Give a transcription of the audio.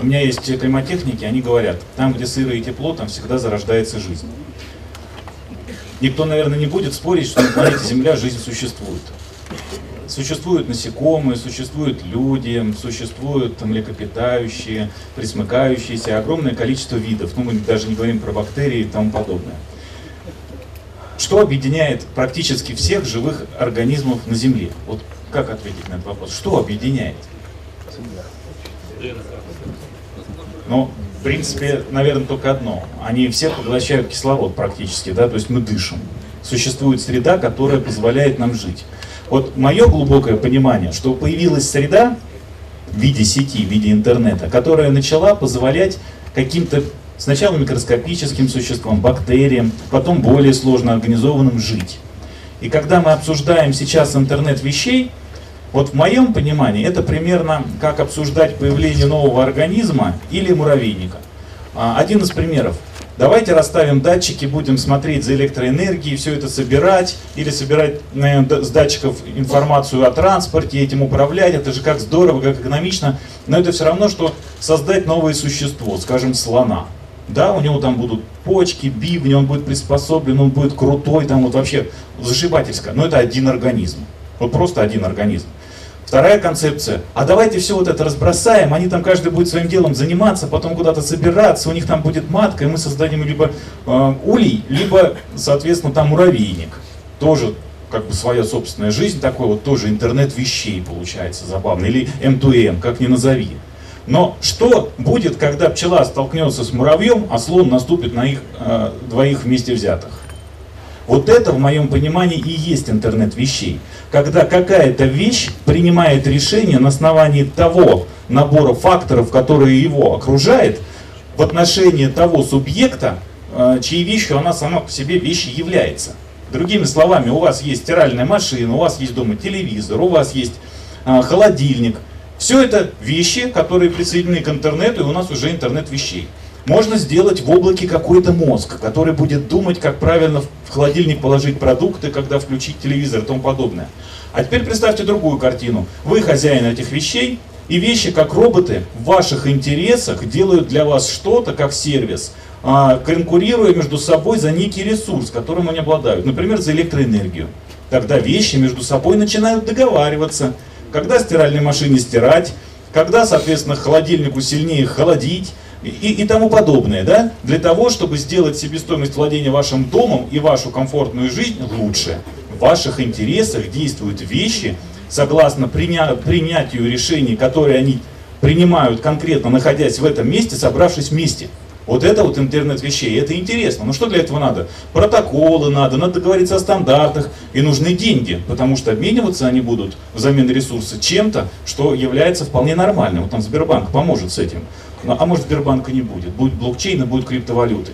У меня есть климатехники, они говорят, там, где сыро и тепло, там всегда зарождается жизнь. Никто, наверное, не будет спорить, что на планете Земля жизнь существует. Существуют насекомые, существуют люди, существуют млекопитающие, присмыкающиеся, огромное количество видов. Ну, мы даже не говорим про бактерии и тому подобное. Что объединяет практически всех живых организмов на Земле? Вот как ответить на этот вопрос? Что объединяет? Ну, в принципе, наверное, только одно. Они все поглощают кислород практически, да, то есть мы дышим. Существует среда, которая позволяет нам жить. Вот мое глубокое понимание, что появилась среда в виде сети, в виде интернета, которая начала позволять каким-то сначала микроскопическим существам, бактериям, потом более сложно организованным жить. И когда мы обсуждаем сейчас интернет вещей, вот в моем понимании это примерно как обсуждать появление нового организма или муравейника. А, один из примеров. Давайте расставим датчики, будем смотреть за электроэнергией, все это собирать, или собирать с датчиков информацию о транспорте, этим управлять. Это же как здорово, как экономично. Но это все равно, что создать новое существо, скажем, слона. Да, у него там будут почки, бивни, он будет приспособлен, он будет крутой, там вот вообще зашибательско. Но это один организм. Вот просто один организм. Вторая концепция, а давайте все вот это разбросаем, они там каждый будет своим делом заниматься, потом куда-то собираться, у них там будет матка, и мы создадим либо э, улей, либо, соответственно, там муравейник. Тоже как бы своя собственная жизнь, такой вот тоже интернет вещей получается забавно, или M2M, как ни назови. Но что будет, когда пчела столкнется с муравьем, а слон наступит на их э, двоих вместе взятых? Вот это, в моем понимании, и есть интернет вещей. Когда какая-то вещь принимает решение на основании того набора факторов, которые его окружает, в отношении того субъекта, э, чьей вещью она сама по себе вещью является. Другими словами, у вас есть стиральная машина, у вас есть дома телевизор, у вас есть э, холодильник. Все это вещи, которые присоединены к интернету, и у нас уже интернет вещей. Можно сделать в облаке какой-то мозг, который будет думать, как правильно в холодильник положить продукты, когда включить телевизор и тому подобное. А теперь представьте другую картину. Вы хозяин этих вещей, и вещи, как роботы, в ваших интересах делают для вас что-то, как сервис, а, конкурируя между собой за некий ресурс, которым они обладают. Например, за электроэнергию. Тогда вещи между собой начинают договариваться. Когда стиральной машине стирать, когда, соответственно, холодильнику сильнее холодить, и, и тому подобное, да, для того, чтобы сделать себестоимость владения вашим домом и вашу комфортную жизнь лучше. В ваших интересах действуют вещи, согласно приня принятию решений, которые они принимают конкретно, находясь в этом месте, собравшись вместе. Вот это вот интернет вещей, это интересно. Но что для этого надо? Протоколы надо, надо договориться о стандартах, и нужны деньги, потому что обмениваться они будут взамен ресурса чем-то, что является вполне нормальным. Вот там Сбербанк поможет с этим. Ну, а может Сбербанка не будет. Будет блокчейн и будет криптовалюты.